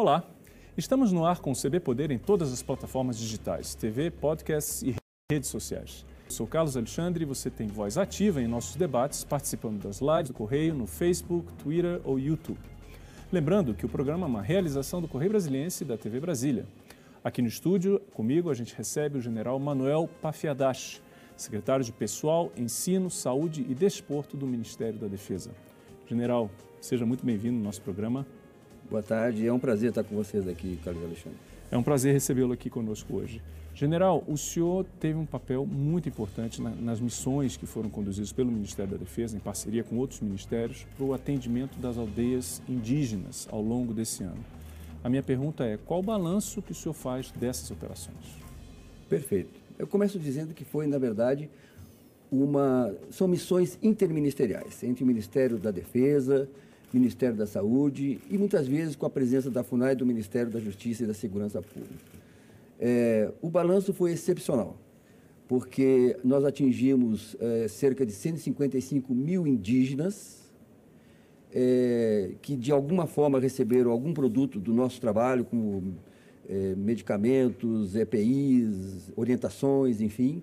Olá, estamos no ar com o CB Poder em todas as plataformas digitais, TV, podcasts e redes sociais. Eu sou Carlos Alexandre e você tem voz ativa em nossos debates, participando das lives do Correio no Facebook, Twitter ou YouTube. Lembrando que o programa é uma realização do Correio Brasiliense e da TV Brasília. Aqui no estúdio, comigo, a gente recebe o general Manuel Pafiadashi, secretário de Pessoal, Ensino, Saúde e Desporto do Ministério da Defesa. General, seja muito bem-vindo no nosso programa. Boa tarde, é um prazer estar com vocês aqui, Carlos Alexandre. É um prazer recebê-lo aqui conosco hoje. General, o senhor teve um papel muito importante na, nas missões que foram conduzidas pelo Ministério da Defesa, em parceria com outros ministérios, para o atendimento das aldeias indígenas ao longo desse ano. A minha pergunta é: qual o balanço que o senhor faz dessas operações? Perfeito. Eu começo dizendo que foi, na verdade, uma são missões interministeriais entre o Ministério da Defesa, Ministério da Saúde e muitas vezes com a presença da FUNAI do Ministério da Justiça e da Segurança Pública. É, o balanço foi excepcional, porque nós atingimos é, cerca de 155 mil indígenas é, que de alguma forma receberam algum produto do nosso trabalho, como é, medicamentos, EPIs, orientações, enfim.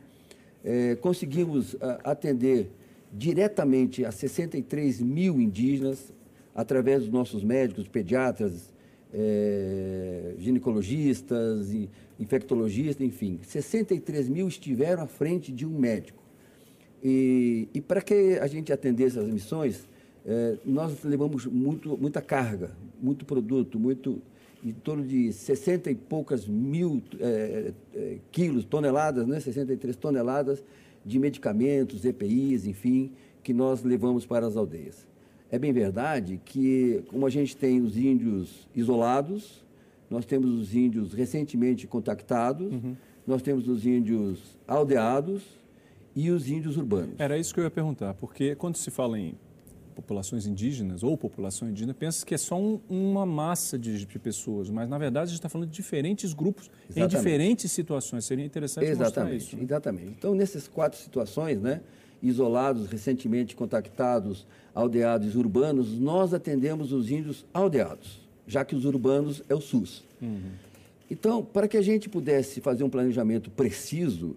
É, conseguimos a, atender diretamente a 63 mil indígenas, através dos nossos médicos, pediatras, é, ginecologistas, infectologistas, enfim. 63 mil estiveram à frente de um médico. E, e para que a gente atendesse as missões, é, nós levamos muito, muita carga, muito produto, muito em torno de 60 e poucas mil é, é, quilos, toneladas, né, 63 toneladas de medicamentos, EPIs, enfim, que nós levamos para as aldeias. É bem verdade que, como a gente tem os índios isolados, nós temos os índios recentemente contactados, uhum. nós temos os índios aldeados e os índios urbanos. Era isso que eu ia perguntar, porque quando se fala em populações indígenas ou população indígena, pensa que é só um, uma massa de, de, pessoas, mas na verdade a gente está falando de diferentes grupos exatamente. em diferentes situações. Seria interessante exatamente, mostrar isso. Né? Exatamente. Então, nessas quatro situações, né, isolados, recentemente contactados, aldeados urbanos, nós atendemos os índios aldeados, já que os urbanos é o SUS. Uhum. Então, para que a gente pudesse fazer um planejamento preciso,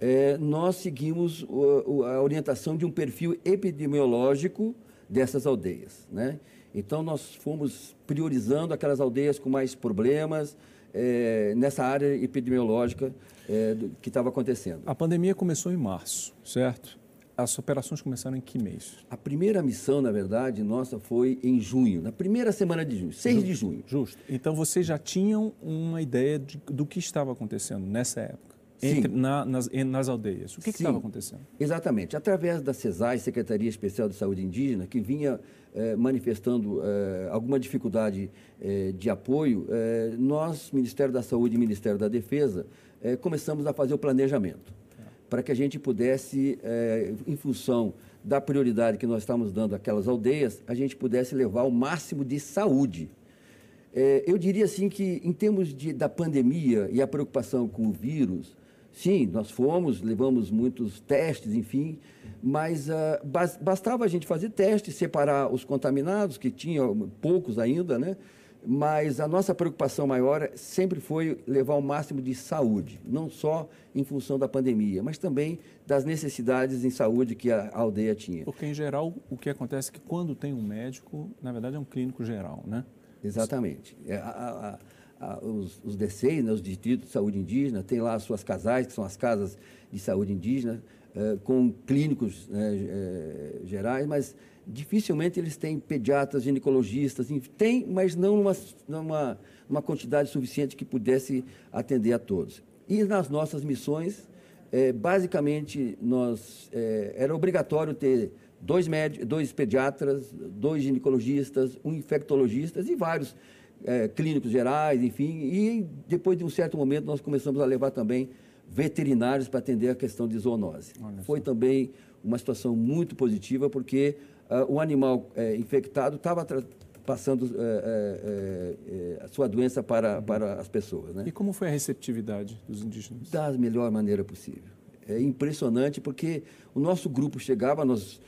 é, nós seguimos o, a orientação de um perfil epidemiológico dessas aldeias. Né? Então, nós fomos priorizando aquelas aldeias com mais problemas é, nessa área epidemiológica é, do, que estava acontecendo. A pandemia começou em março, certo? As operações começaram em que mês? A primeira missão, na verdade, nossa foi em junho, na primeira semana de junho, 6 de junho. Justo. Então vocês já tinham uma ideia de, do que estava acontecendo nessa época? Entre, na, nas, nas, aldeias. O que estava acontecendo? Exatamente. Através da CESAI, Secretaria Especial de Saúde Indígena, que vinha eh, manifestando eh, alguma dificuldade eh, de apoio, nós, Ministério da Saúde e Ministério da Defesa, começamos a fazer o planejamento para que a gente pudesse, é, em função da prioridade que nós estamos dando àquelas aldeias, a gente pudesse levar o máximo de saúde. É, eu diria assim que, em termos de, da pandemia e a preocupação com o vírus, sim, nós fomos, levamos muitos testes, enfim, mas uh, bastava a gente fazer testes, separar os contaminados, que tinha poucos ainda, né? Mas a nossa preocupação maior sempre foi levar o máximo de saúde, não só em função da pandemia, mas também das necessidades em saúde que a aldeia tinha. Porque, em geral, o que acontece é que quando tem um médico, na verdade é um clínico geral, né? Exatamente. É, a, a, a, os, os DCEI, né, os Distritos de Saúde Indígena, têm lá as suas casais, que são as casas de saúde indígena, com clínicos né, é, gerais, mas dificilmente eles têm pediatras, ginecologistas, tem, mas não numa quantidade suficiente que pudesse atender a todos. E nas nossas missões, é, basicamente, nós, é, era obrigatório ter dois, médicos, dois pediatras, dois ginecologistas, um infectologista e vários é, clínicos gerais, enfim. E depois de um certo momento, nós começamos a levar também veterinários para atender a questão de zoonose. Foi também uma situação muito positiva, porque uh, o animal uh, infectado estava passando uh, a sua doença para, uhum. para as pessoas. Né? E como foi a receptividade dos indígenas? Da melhor maneira possível. É impressionante porque o nosso grupo chegava, nós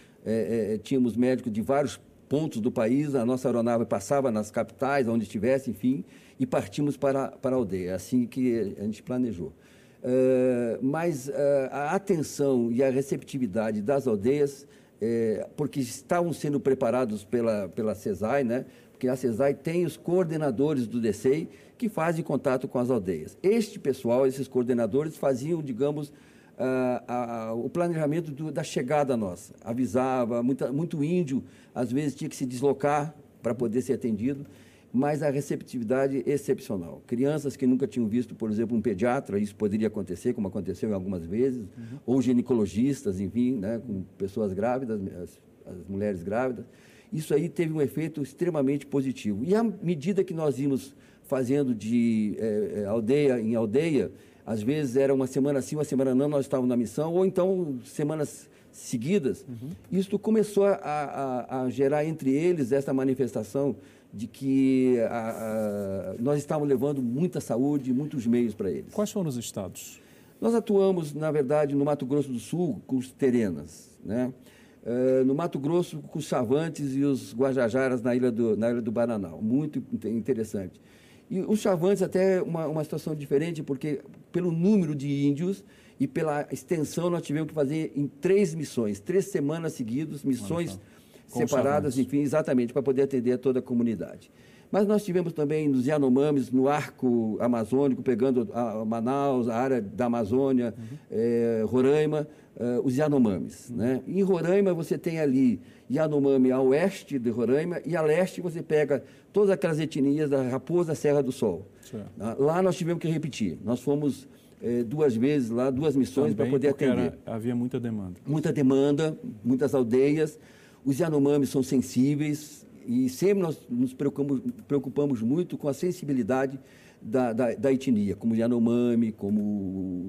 tínhamos médicos de vários pontos do país, a nossa aeronave passava nas capitais, onde estivesse, enfim, e partimos para, para a aldeia, assim que a gente planejou. Uh, mas uh, a atenção e a receptividade das aldeias, eh, porque estavam sendo preparados pela, pela CESAI, né? porque a CESAI tem os coordenadores do DCEI que fazem contato com as aldeias. Este pessoal, esses coordenadores, faziam, digamos, uh, o planejamento do, da chegada nossa. Avisava, muita, muito índio, às vezes tinha que se deslocar para poder ser atendido mas a receptividade excepcional. Crianças que nunca tinham visto, por exemplo, um pediatra, isso poderia acontecer, como aconteceu algumas vezes, uhum. ou ginecologistas, enfim, né, com pessoas grávidas, as, as, mulheres grávidas. Isso aí teve um efeito extremamente positivo. E à medida que nós íamos fazendo de é, aldeia em aldeia, às vezes era uma semana sim, uma semana não, nós estávamos na missão, ou então semanas seguidas, uhum. isso começou a, a, a gerar entre eles essa manifestação de que a, a, nós estávamos levando muita saúde, muitos meios para eles. Quais foram os estados? Nós atuamos, na verdade, no Mato Grosso do Sul com os Terenas, né? Uh, no Mato Grosso com os Chavantes e os Guajajaras na ilha do, na ilha do Bananal. Muito interessante. E os Chavantes até uma, uma situação diferente, porque pelo número de índios e pela extensão nós tivemos que fazer em três missões, três semanas seguidas, missões separadas, enfim, exatamente, para poder atender a toda a comunidade. Mas nós tivemos também nos Yanomamis, no arco amazônico, pegando a Manaus, a área da Amazônia, uhum. é, Roraima, uh, os Yanomamis. Uhum. Né? Em Roraima você tem ali Yanomami a oeste de Roraima e a leste você pega todas aquelas etnias da Raposa Serra do Sol. Certo. Lá nós tivemos que repetir. Nós fomos é, duas vezes lá, duas missões para poder atender. Era, havia muita demanda. Muita demanda, muitas aldeias. Os Yanomamis são sensíveis e sempre nós nos preocupamos, preocupamos muito com a sensibilidade da, da, da, etnia, como o Yanomami, como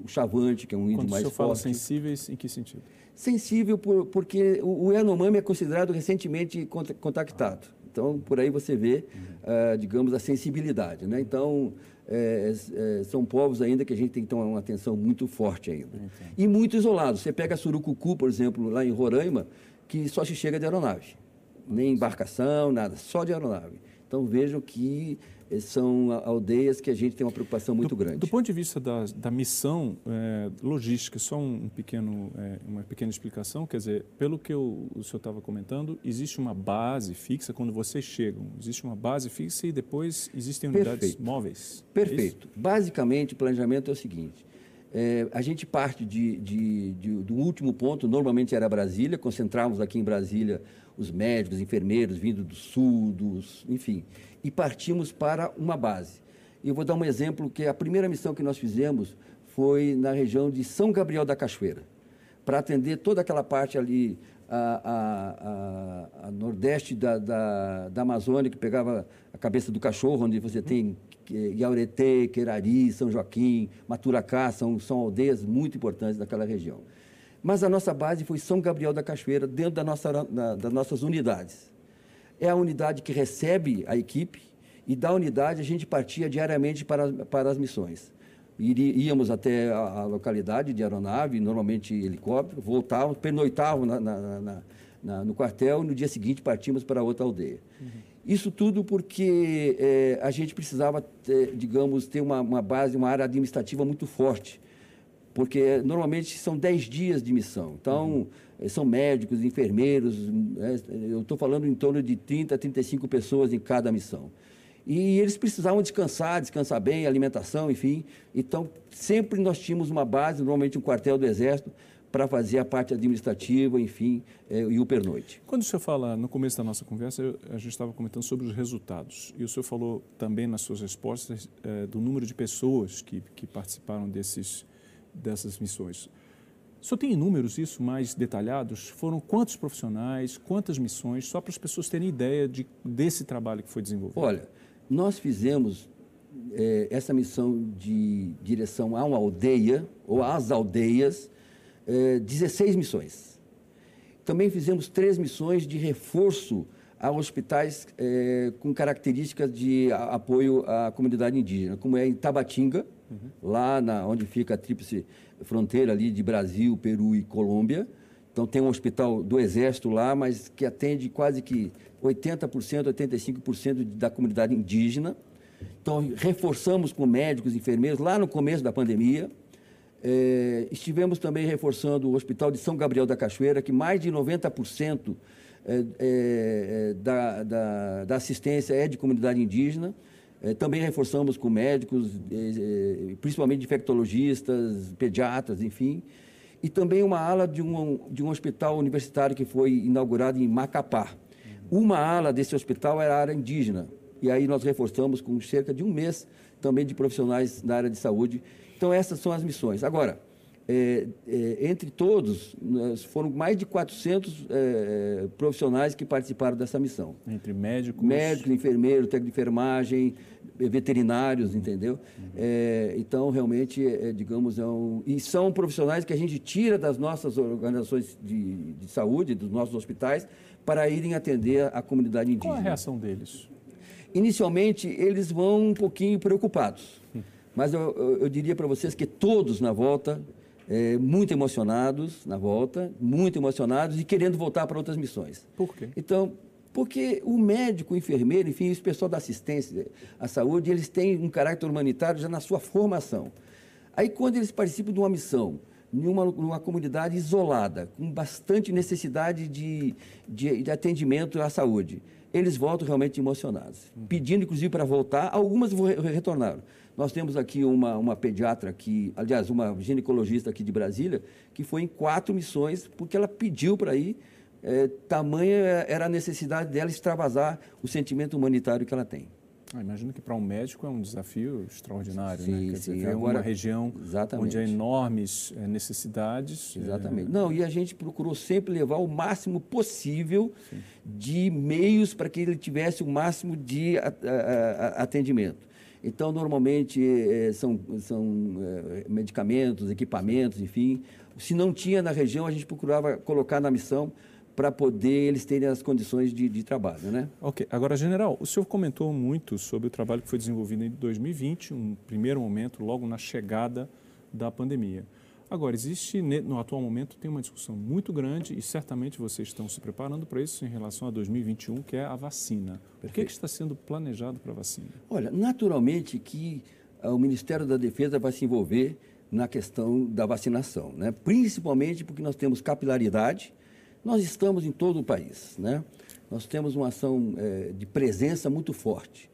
o Chavante, que é um índio Quando mais forte. Quando o senhor fala sensíveis, em que sentido? Sensível por, porque o, o Yanomami é considerado recentemente contactado. Então, por aí você vê, uhum. uh, digamos, a sensibilidade. Né? Então, é, é, são povos ainda que a gente tem que tomar uma atenção muito forte ainda. E muito isolados. Você pega Surucucu, por exemplo, lá em Roraima, que só se chega de aeronave. Nem embarcação, nada, só de aeronave. Então vejam que são aldeias que a gente tem uma preocupação muito do, grande. Do ponto de vista da, da missão é, logística, só um pequeno, é, uma pequena explicação, quer dizer, pelo que eu, o senhor estava comentando, existe uma base fixa quando vocês chegam, existe uma base fixa e depois existem unidades Perfeito. móveis. É Perfeito. É Basicamente, o planejamento é o seguinte, é, a gente parte de, de, de, do último ponto, normalmente era Brasília, concentrávamos aqui em Brasília os médicos, enfermeiros vindo do sul, dos, enfim, e partimos para uma base. Eu vou dar um exemplo que a primeira missão que nós fizemos foi na região de São Gabriel da Cachoeira, para atender toda aquela parte ali a, a, a, a nordeste da, da, da Amazônia, que pegava a cabeça do cachorro, onde você tem Iaureté, Querari, São Joaquim, Maturacá, são, são aldeias muito importantes daquela região. Mas a nossa base foi São Gabriel da Cachoeira, dentro da nossa, da, das nossas unidades. É a unidade que recebe a equipe e da unidade a gente partia diariamente para, para as missões. Íamos até a, a localidade de aeronave, normalmente helicóptero, voltávamos, pernoitávamos na, na, na, no quartel e no dia seguinte partimos para outra aldeia. Uhum. Isso tudo porque é, a gente precisava, ter, digamos, ter uma, uma, base, uma área administrativa muito forte, porque normalmente são 10 dias de missão. Então, uhum. são médicos, enfermeiros, né, eu estou falando em torno de 30 a 35 pessoas em cada missão. E eles precisavam descansar, descansar bem, alimentação, enfim. Então, sempre nós tínhamos uma base, normalmente um quartel do Exército, para fazer a parte administrativa, enfim, é, e o pernoite. Quando o senhor fala, no começo da nossa conversa, eu, a gente estava comentando sobre os resultados. E o senhor falou também nas suas respostas é, do número de pessoas que, que participaram desses, dessas missões. O senhor tem números isso mais detalhados? Foram quantos profissionais, quantas missões, só para as pessoas terem ideia de, desse trabalho que foi desenvolvido? Olha, nós fizemos é, essa missão de direção a uma aldeia, ou às aldeias, 16 missões. Também fizemos três missões de reforço a hospitais é, com características de apoio à comunidade indígena, como é em Tabatinga, uhum. lá na, onde fica a tríplice fronteira ali de Brasil, Peru e Colômbia. Então, tem um hospital do Exército lá, mas que atende quase que 80%, 85% da comunidade indígena. Então, reforçamos com médicos, enfermeiros, lá no começo da pandemia. É, estivemos também reforçando o Hospital de São Gabriel da Cachoeira, que mais de 90% é, é, é, da, da, da, assistência é de comunidade indígena. É, também reforçamos com médicos, é, principalmente infectologistas, pediatras, enfim. E também uma ala de um, de um hospital universitário que foi inaugurado em Macapá. Uma ala desse hospital era a área indígena. E aí nós reforçamos com cerca de um mês também de profissionais na área de saúde. Então, essas são as missões. Agora, é, é, entre todos, foram mais de 400 é, profissionais que participaram dessa missão. Entre médicos? Médicos, enfermeiros, técnico de enfermagem, veterinários, entendeu? Uhum. É, então, realmente, é, digamos, é um... E são profissionais que a gente tira das nossas organizações de, de saúde, dos nossos hospitais, para irem atender a comunidade indígena. Qual a reação deles? Inicialmente, eles vão um pouquinho preocupados. Hum. Mas eu, eu, eu diria para vocês que todos na volta é, muito emocionados na volta, muito emocionados e querendo voltar para outras missões. Por quê? Então, porque o médico, o enfermeiro, enfim, esse pessoal da assistência à saúde, eles têm um caráter humanitário já na sua formação. Aí, quando eles participam de uma missão, numa, numa comunidade isolada, com bastante necessidade de, de, de atendimento à saúde, eles voltam realmente emocionados, uhum. pedindo, inclusive, para voltar. Algumas retornaram. Nós temos aqui uma, uma pediatra, aqui, aliás, uma ginecologista aqui de Brasília, que foi em quatro missões, porque ela pediu para ir, é, tamanha era a necessidade dela extravasar o sentimento humanitário que ela tem. Ah, imagino que para um médico é um desafio extraordinário, sim, né? Quer sim. dizer, Agora, uma região exatamente. onde há enormes é, necessidades. Exatamente. É... Não, e a gente procurou sempre levar o máximo possível sim. de meios para que ele tivesse o máximo de atendimento. Então, normalmente, é, são, são é, medicamentos, equipamentos, enfim. Se não tinha na região, a gente procurava colocar na missão para poder eles terem as condições de, de, trabalho, né? Ok. Agora, general, o senhor comentou muito sobre o trabalho que foi desenvolvido em 2020, um primeiro momento, logo na chegada da pandemia. Agora, existe, no atual momento, tem uma discussão muito grande e certamente vocês estão se preparando para isso em relação a 2021, que é a vacina. Perfeito. O que, é que está sendo planejado para a vacina? Olha, naturalmente que ah, o Ministério da Defesa vai se envolver na questão da vacinação, né? principalmente porque nós temos capilaridade, nós estamos em todo o país, né? nós temos uma ação é, de presença muito forte.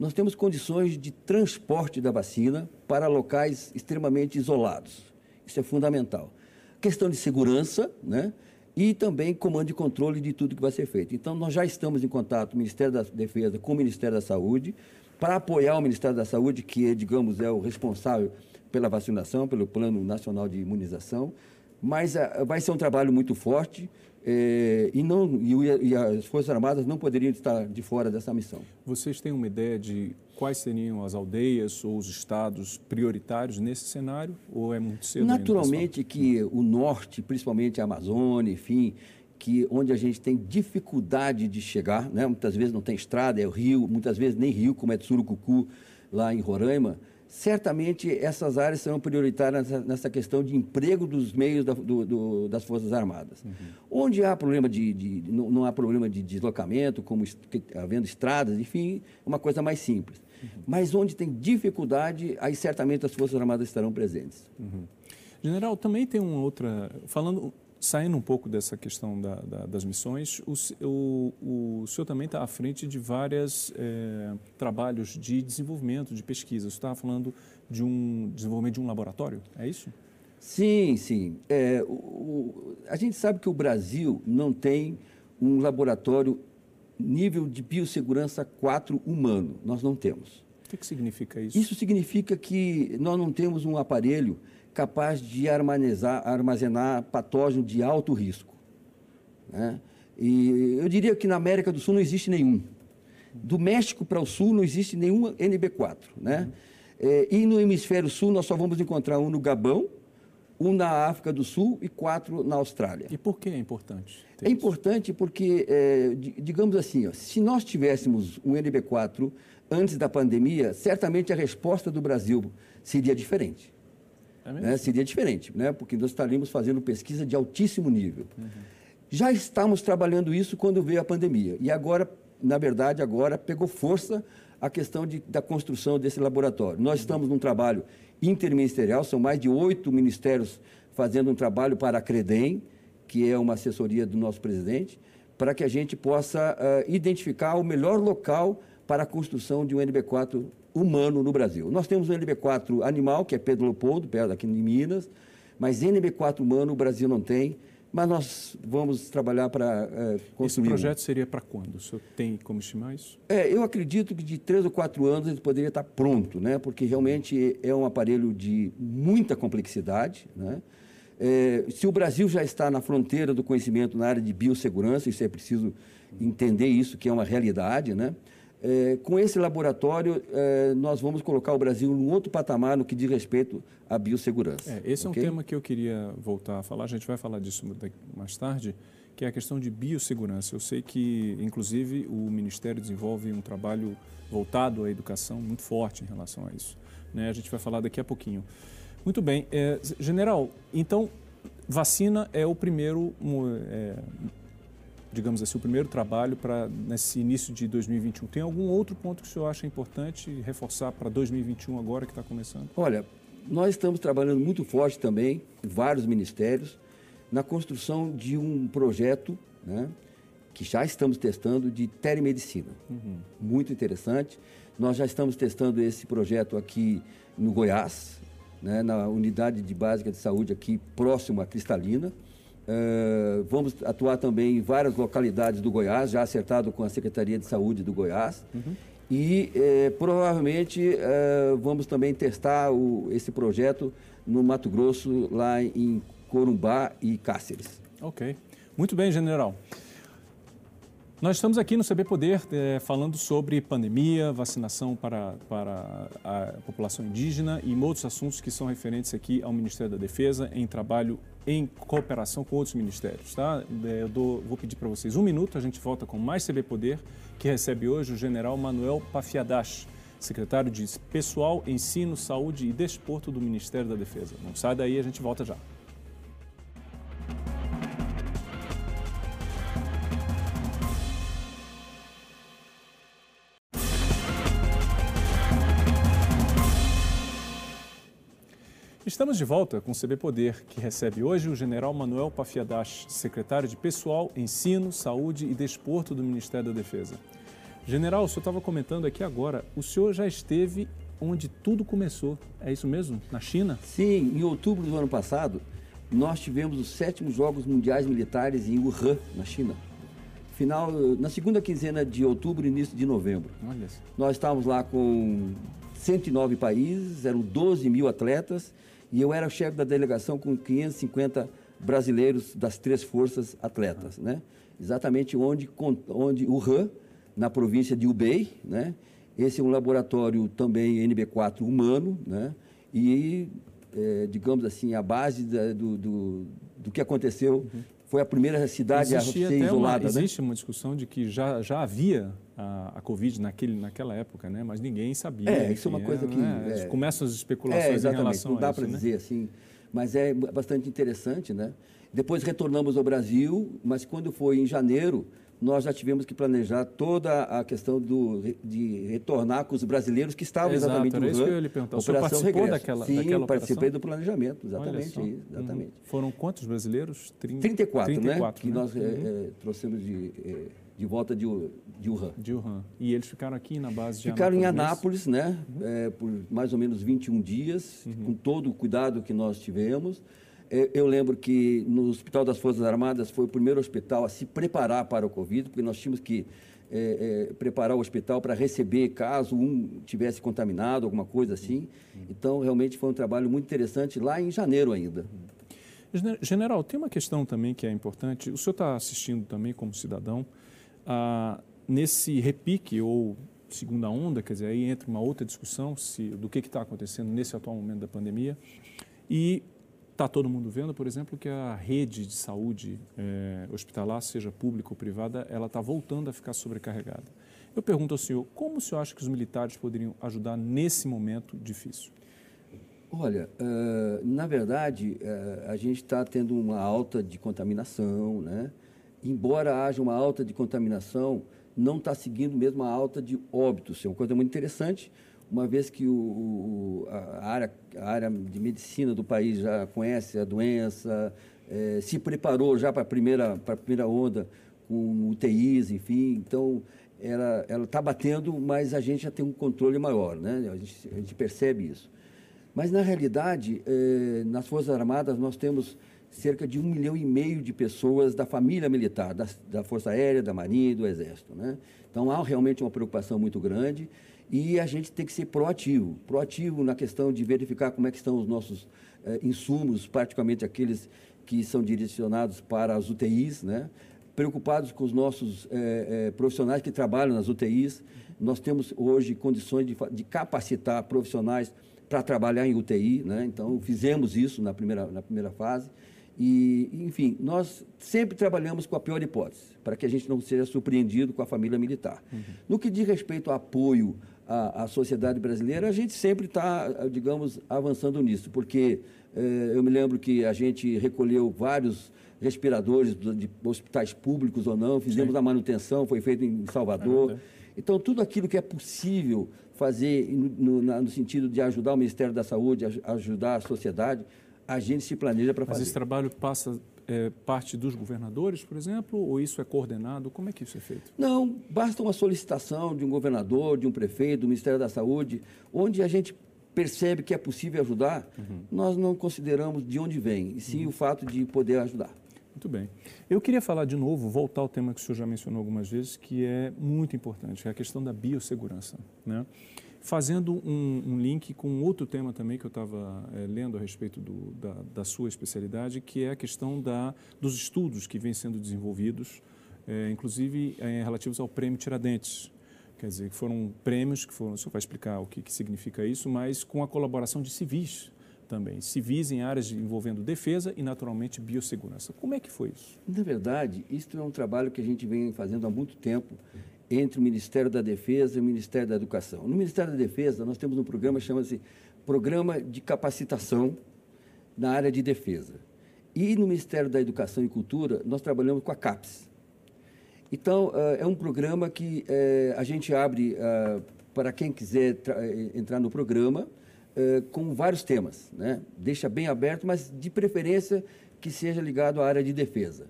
Nós temos condições de transporte da vacina para locais extremamente isolados. Isso é fundamental. Questão de segurança, né? E também comando e controle de tudo que vai ser feito. Então, nós já estamos em contato, o Ministério da Defesa com o Ministério da Saúde, para apoiar o Ministério da Saúde, que, digamos, é o responsável pela vacinação, pelo Plano Nacional de Imunização. Mas uh, vai ser um trabalho muito forte. É, e, não, e, e, as Forças Armadas não poderiam estar de fora dessa missão. Vocês têm uma ideia de quais seriam as aldeias ou os estados prioritários nesse cenário? Ou é muito cedo? Naturalmente que o norte, principalmente a Amazônia, enfim, que onde a gente tem dificuldade de chegar, né? muitas vezes não tem estrada, é o rio, muitas vezes nem rio, como é de Surucucu, lá em Roraima, certamente essas áreas serão prioritárias nessa, questão de emprego dos meios da, do, do, das Forças Armadas. Uhum. Onde há problema de, de não, não, há problema de deslocamento, como havendo estradas, enfim, é uma coisa mais simples. Uhum. Mas onde tem dificuldade, aí certamente as Forças Armadas estarão presentes. Uhum. General, também tem uma outra. Falando Saindo um pouco dessa questão da, da, das missões, o, o, o senhor também está à frente de vários é, trabalhos de desenvolvimento, de pesquisa. Você estava falando de um desenvolvimento de um laboratório, é isso? Sim, sim. É, o, a gente sabe que o Brasil não tem um laboratório nível de biossegurança 4 humano. Nós não temos. O que, que significa isso? Isso significa que nós não temos um aparelho capaz de armazenar, patógeno de alto risco. Né? E eu diria que na América do Sul não existe nenhum. Do México para o Sul não existe nenhum NB4. Né? Uhum. É, e no hemisfério sul nós só vamos encontrar um no Gabão, um na África do Sul e quatro na Austrália. E por que é importante? É isso? importante porque, é, digamos assim, ó, se nós tivéssemos um NB4 antes da pandemia, certamente a resposta do Brasil seria diferente. É né? Seria diferente, né? porque nós estaríamos fazendo pesquisa de altíssimo nível. Uhum. Já estamos trabalhando isso quando veio a pandemia. E agora, na verdade, agora pegou força a questão de, da construção desse laboratório. Nós estamos num trabalho interministerial, são mais de oito ministérios fazendo um trabalho para a Credem, que é uma assessoria do nosso presidente, para que a gente possa uh, identificar o melhor local para a construção de um NB4 humano no Brasil. Nós temos um NB4 animal, que é Pedro Leopoldo, perto aqui de Minas, mas NB4 humano o Brasil não tem, mas nós vamos trabalhar para uh, construir. Esse projeto seria para quando? O senhor tem como estimar isso? É, eu acredito que de três ou quatro anos ele poderia estar pronto, né? porque realmente é um aparelho de muita complexidade, né? É, se o Brasil já está na fronteira do conhecimento na área de biossegurança, isso é preciso entender isso, que é uma realidade, né? É, com esse laboratório, é, nós vamos colocar o Brasil num outro patamar no que diz respeito à biossegurança. É, esse okay? é um tema que eu queria voltar a falar, a gente vai falar disso mais tarde, que é a questão de biossegurança. Eu sei que, inclusive, o Ministério desenvolve um trabalho voltado à educação muito forte em relação a isso. Né? A gente vai falar daqui a pouquinho. Muito bem. É, general, então, vacina é o primeiro, digamos assim, o primeiro trabalho para nesse início de 2021. Tem algum outro ponto que o senhor acha importante reforçar para 2021 agora que está começando? Olha, nós estamos trabalhando muito forte também, vários ministérios, na construção de um projeto, né, que já estamos testando, de telemedicina. Uhum. Muito interessante. Nós já estamos testando esse projeto aqui no Goiás, né, na unidade de básica de saúde aqui próximo à Cristalina. Uh, vamos atuar também em várias localidades do Goiás, já acertado com a Secretaria de Saúde do Goiás. Uhum. E eh, provavelmente eh, vamos também testar o, esse projeto no Mato Grosso, lá em Corumbá e Cáceres. Ok. Muito bem, general. Nós estamos aqui no CB Poder é, falando sobre pandemia, vacinação para, para a população indígena e outros assuntos que são referentes aqui ao Ministério da Defesa em trabalho em cooperação com outros ministérios. Tá? É, eu dou, vou pedir para vocês um minuto, a gente volta com mais CB Poder, que recebe hoje o general Manuel Pafiadash, secretário de Pessoal, Ensino, Saúde e Desporto do Ministério da Defesa. Não sai daí, a gente volta já. Estamos de volta com o CB Poder, que recebe hoje o general Manuel Pafiadash, secretário de Pessoal, Ensino, Saúde e Desporto do Ministério da Defesa. General, o senhor estava comentando aqui agora, o senhor já esteve onde tudo começou, é isso mesmo? Na China? Sim, em outubro do ano passado, nós tivemos os sétimos Jogos Mundiais Militares em Wuhan, na China. Final, na segunda quinzena de outubro e início de novembro. Olha Nós estávamos lá com 109 países, eram 12 mil atletas e eu era chefe da delegação com 550 brasileiros das três forças atletas, né? Exatamente onde, onde o RAM, na província de Hubei, né? Esse é um laboratório também NB4 humano, né? E, é, digamos assim, a base da, do, do, do, que aconteceu uhum. foi a primeira cidade Existia a ser isolada. Uma, né? Existe uma discussão de que já, já havia a, a Covid naquele, naquela época, né? mas ninguém sabia. É, isso é uma coisa que. Né? É, Começam as especulações é, em relação não dá para né? dizer assim, mas é bastante interessante, né? Depois retornamos ao Brasil, mas quando foi em janeiro, nós já tivemos que planejar toda a questão do, de retornar com os brasileiros que estavam Exato, exatamente no isso que eu ia lhe perguntar. Operação o participou daquela, Sim, daquela participei do planejamento, exatamente. Isso, exatamente. Uhum. Foram quantos brasileiros? 30, 34, 34 né? né? Que nós uhum. é, trouxemos de... É, de volta de, de Wuhan. De Wuhan. E eles ficaram aqui na base de Ficaram Anápolis, em Anápolis, né? Uhum. É, por mais ou menos 21 dias, uhum. com todo o cuidado que nós tivemos. É, eu lembro que no Hospital das Forças Armadas foi o primeiro hospital a se preparar para o Covid, porque nós tínhamos que é, é, preparar o hospital para receber caso um tivesse contaminado, alguma coisa assim. Uhum. Então, realmente foi um trabalho muito interessante lá em janeiro ainda. General, tem uma questão também que é importante. O senhor está assistindo também como cidadão ah, nesse repique ou segunda onda, quer dizer, aí entra uma outra discussão se, do que está acontecendo nesse atual momento da pandemia. E está todo mundo vendo, por exemplo, que a rede de saúde é, hospitalar, seja pública ou privada, ela está voltando a ficar sobrecarregada. Eu pergunto ao senhor, como o senhor acha que os militares poderiam ajudar nesse momento difícil? Olha, uh, na verdade, uh, a gente está tendo uma alta de contaminação, né? Embora haja uma alta de contaminação, não está seguindo mesmo a alta de óbitos. É uma coisa muito interessante, uma vez que o, o, a, área, a área de medicina do país já conhece a doença, eh, se preparou já para a primeira, primeira onda com UTIs, enfim. Então, ela está batendo, mas a gente já tem um controle maior, né? A gente, a gente percebe isso. Mas, na realidade, eh, nas Forças Armadas, nós temos cerca de um milhão e meio de pessoas da família militar, da, da Força Aérea, da Marinha e do Exército. Né? Então, há realmente uma preocupação muito grande e a gente tem que ser proativo. Proativo na questão de verificar como é que estão os nossos eh, insumos, particularmente aqueles que são direcionados para as UTIs, né? preocupados com os nossos eh, eh, profissionais que trabalham nas UTIs. Nós temos hoje condições de, de capacitar profissionais para trabalhar em UTI, né? então fizemos isso na primeira, na primeira fase. E, enfim, nós sempre trabalhamos com a pior hipótese, para que a gente não seja surpreendido com a família militar. Uhum. No que diz respeito ao apoio à, à sociedade brasileira, a gente sempre está, digamos, avançando nisso, porque eh, eu me lembro que a gente recolheu vários respiradores de hospitais públicos ou não, fizemos Sim. a manutenção, foi feito em Salvador. Então, tudo aquilo que é possível fazer no, no, no, sentido de ajudar o Ministério da Saúde, ajudar a sociedade, a gente se planeja para fazer. Mas esse trabalho passa é, parte dos governadores, por exemplo, ou isso é coordenado? Como é que isso é feito? Não, basta uma solicitação de um governador, de um prefeito, do Ministério da Saúde, onde a gente percebe que é possível ajudar, uhum. nós não consideramos de onde vem, e sim uhum. o fato de poder ajudar. Muito bem. Eu queria falar de novo, voltar ao tema que o senhor já mencionou algumas vezes, que é muito importante, que é a questão da biossegurança. Né? Fazendo um, um link com outro tema também que eu estava é, lendo a respeito do, da, da, sua especialidade, que é a questão da, dos estudos que vêm sendo desenvolvidos, é, inclusive é, relativos ao prêmio Tiradentes. Quer dizer, que foram prêmios que foram, o senhor vai explicar o que, que significa isso, mas com a colaboração de civis também, civis em áreas envolvendo defesa e, naturalmente, biossegurança. Como é que foi isso? Na verdade, isso é um trabalho que a gente vem fazendo há muito tempo entre o Ministério da Defesa e o Ministério da Educação. No Ministério da Defesa, nós temos um programa que chama-se Programa de Capacitação na área de defesa. E no Ministério da Educação e Cultura, nós trabalhamos com a CAPES. Então, eh, é um programa que eh, a gente abre eh, para quem quiser entrar no programa, com vários temas. Né? Deixa bem aberto, mas de preferência que seja ligado à área de defesa.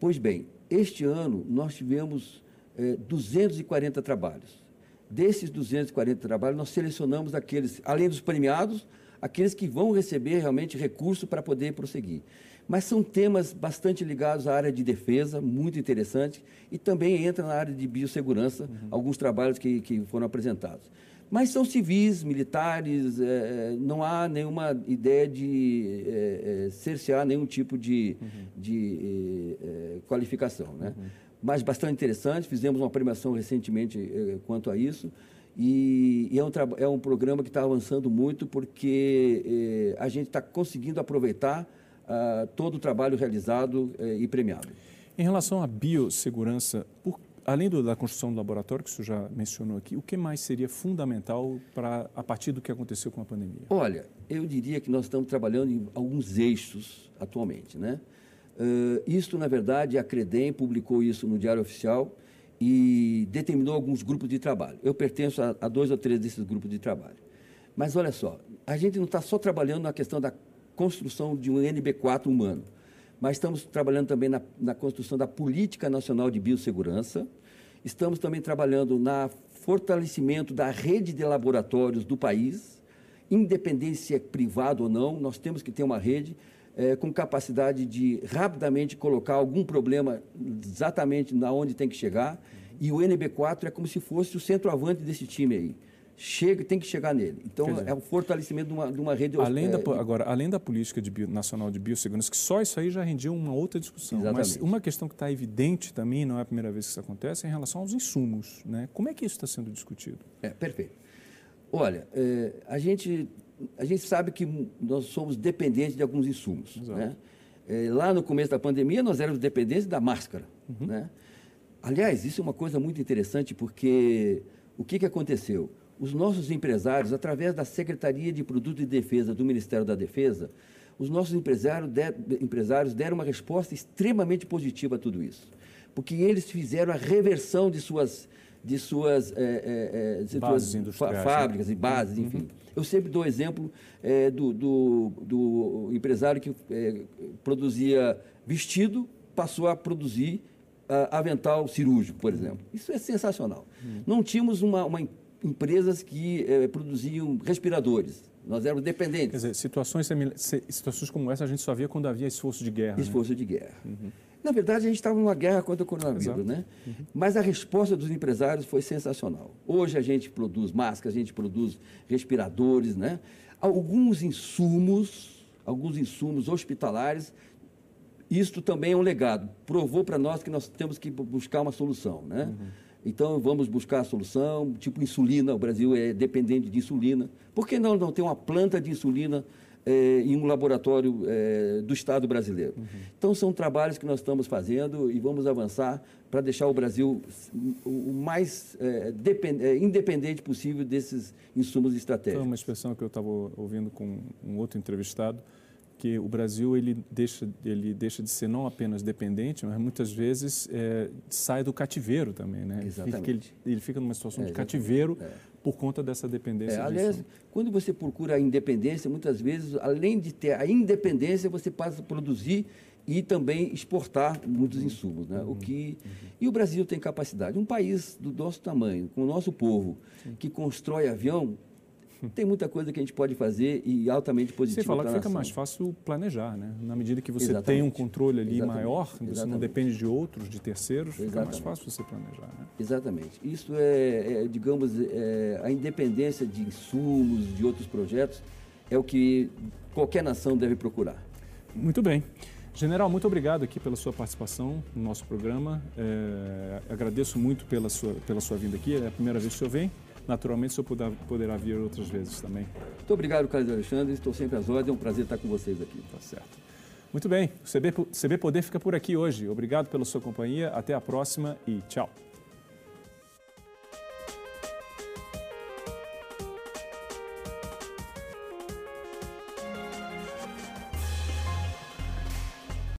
Pois bem, este ano nós tivemos 240 eh, trabalhos. Desses 240 trabalhos, nós selecionamos aqueles, além dos premiados, aqueles que vão receber realmente recurso para poder prosseguir. Mas são temas bastante ligados à área de defesa, muito interessantes, e também entra na área de biossegurança, uhum. alguns trabalhos que, que foram apresentados. Mas são civis, militares, é, não há nenhuma ideia de é, é, cercear nenhum tipo de, uhum. de qualificação. Né? Uhum. Mas bastante interessante, fizemos uma premiação recentemente é, quanto a isso. E, e é, um é, um programa que está avançando muito porque é, a gente está conseguindo aproveitar uh, todo o trabalho realizado e premiado. Em relação à biossegurança, por além do, da construção do laboratório, que o senhor já mencionou aqui, o que mais seria fundamental para a partir do que aconteceu com a pandemia? Olha, eu diria que nós estamos trabalhando em alguns eixos atualmente. Né? Uh, isto, na verdade, a Credem publicou isso no Diário Oficial e determinou alguns grupos de trabalho. Eu pertenço a, a dois ou três desses grupos de trabalho. Mas olha só, a gente não está só trabalhando na questão da construção de um NB4 humano mas estamos trabalhando também na, na construção da Política Nacional de Biossegurança, estamos também trabalhando no fortalecimento da rede de laboratórios do país, independente se é privado ou não, nós temos que ter uma rede é, com capacidade de rapidamente colocar algum problema exatamente na onde tem que chegar, e o NB4 é como se fosse o centroavante desse time aí chega, tem que chegar nele. Então, dizer, é o fortalecimento de uma, de uma rede... Além é, da, agora, além da política de bio, nacional de biossegurança, que só isso aí já rendia uma outra discussão. Exatamente. Mas uma questão que está evidente também, não é a primeira vez que isso acontece, é em relação aos insumos. Né? Como é que isso está sendo discutido? É, perfeito. Olha, é, a, gente, a gente sabe que nós somos dependentes de alguns insumos. Né? É, lá no começo da pandemia, nós éramos dependentes da máscara. Uhum. Né? Aliás, isso é uma coisa muito interessante, porque o que, que aconteceu? os nossos empresários, através da Secretaria de Produto de Defesa do Ministério da Defesa, os nossos empresários, empresários deram uma resposta extremamente positiva a tudo isso. Porque eles fizeram a reversão de suas, de suas, é, é, de suas fábricas né? e bases, uhum. enfim. Eu sempre dou exemplo é, do, do, do, empresário que produzia vestido, passou a produzir uh, avental cirúrgico, por exemplo. Isso é sensacional. Uhum. Não tínhamos uma, uma empresas que produziam respiradores. Nós éramos dependentes. Quer dizer, situações, situações como essa a gente só via quando havia esforço de guerra. Né? Esforço né? de guerra. Uhum. Na verdade, a gente estava numa guerra contra o coronavírus, Exato. né? Uhum. Mas a resposta dos empresários foi sensacional. Hoje a gente produz máscaras, a gente produz respiradores, né? Alguns insumos, alguns insumos hospitalares. Isto também é um legado. Provou para nós que nós temos que buscar uma solução, né? Uhum. Então vamos buscar a solução, tipo insulina, o Brasil é dependente de insulina. Por que não, não ter uma planta de insulina é, em um laboratório é, do Estado brasileiro? Uhum. Então são trabalhos que nós estamos fazendo e vamos avançar para deixar o Brasil o mais é, depend, independente possível desses insumos estratégicos. Foi uma expressão que eu estava ouvindo com um outro entrevistado, que o Brasil ele deixa, ele deixa de ser não apenas dependente, mas muitas vezes é, sai do cativeiro também, né? Exatamente. Ele fica, ele, fica numa situação é, de cativeiro é. por conta dessa dependência. É, aliás, quando você procura a independência, muitas vezes, além de ter a independência, você passa a produzir e também exportar muitos insumos, né? Uhum. O que uhum. e o Brasil tem capacidade. Um país do nosso tamanho, com o nosso povo, Sim. que constrói avião, tem muita coisa que a gente pode fazer e altamente positiva. Você fala que fica mais fácil planejar, né? Na medida que você Exatamente. tem um controle ali Exatamente. maior, você Exatamente. não depende de outros, de terceiros, fica mais fácil você planejar, né? Exatamente. Isso é, é digamos, é, a independência de insumos, de outros projetos, é o que qualquer nação deve procurar. Muito bem. General, muito obrigado aqui pela sua participação no nosso programa. É, agradeço muito pela sua, pela sua vinda aqui. É a primeira vez que o senhor vem naturalmente o senhor poderá, poderá vir outras vezes também. Muito obrigado, Carlos Alexandre. Estou sempre às ordens. É um prazer estar com vocês aqui. Tá certo. Muito bem. O CB, CB Poder fica por aqui hoje. Obrigado pela sua companhia. Até a próxima e tchau.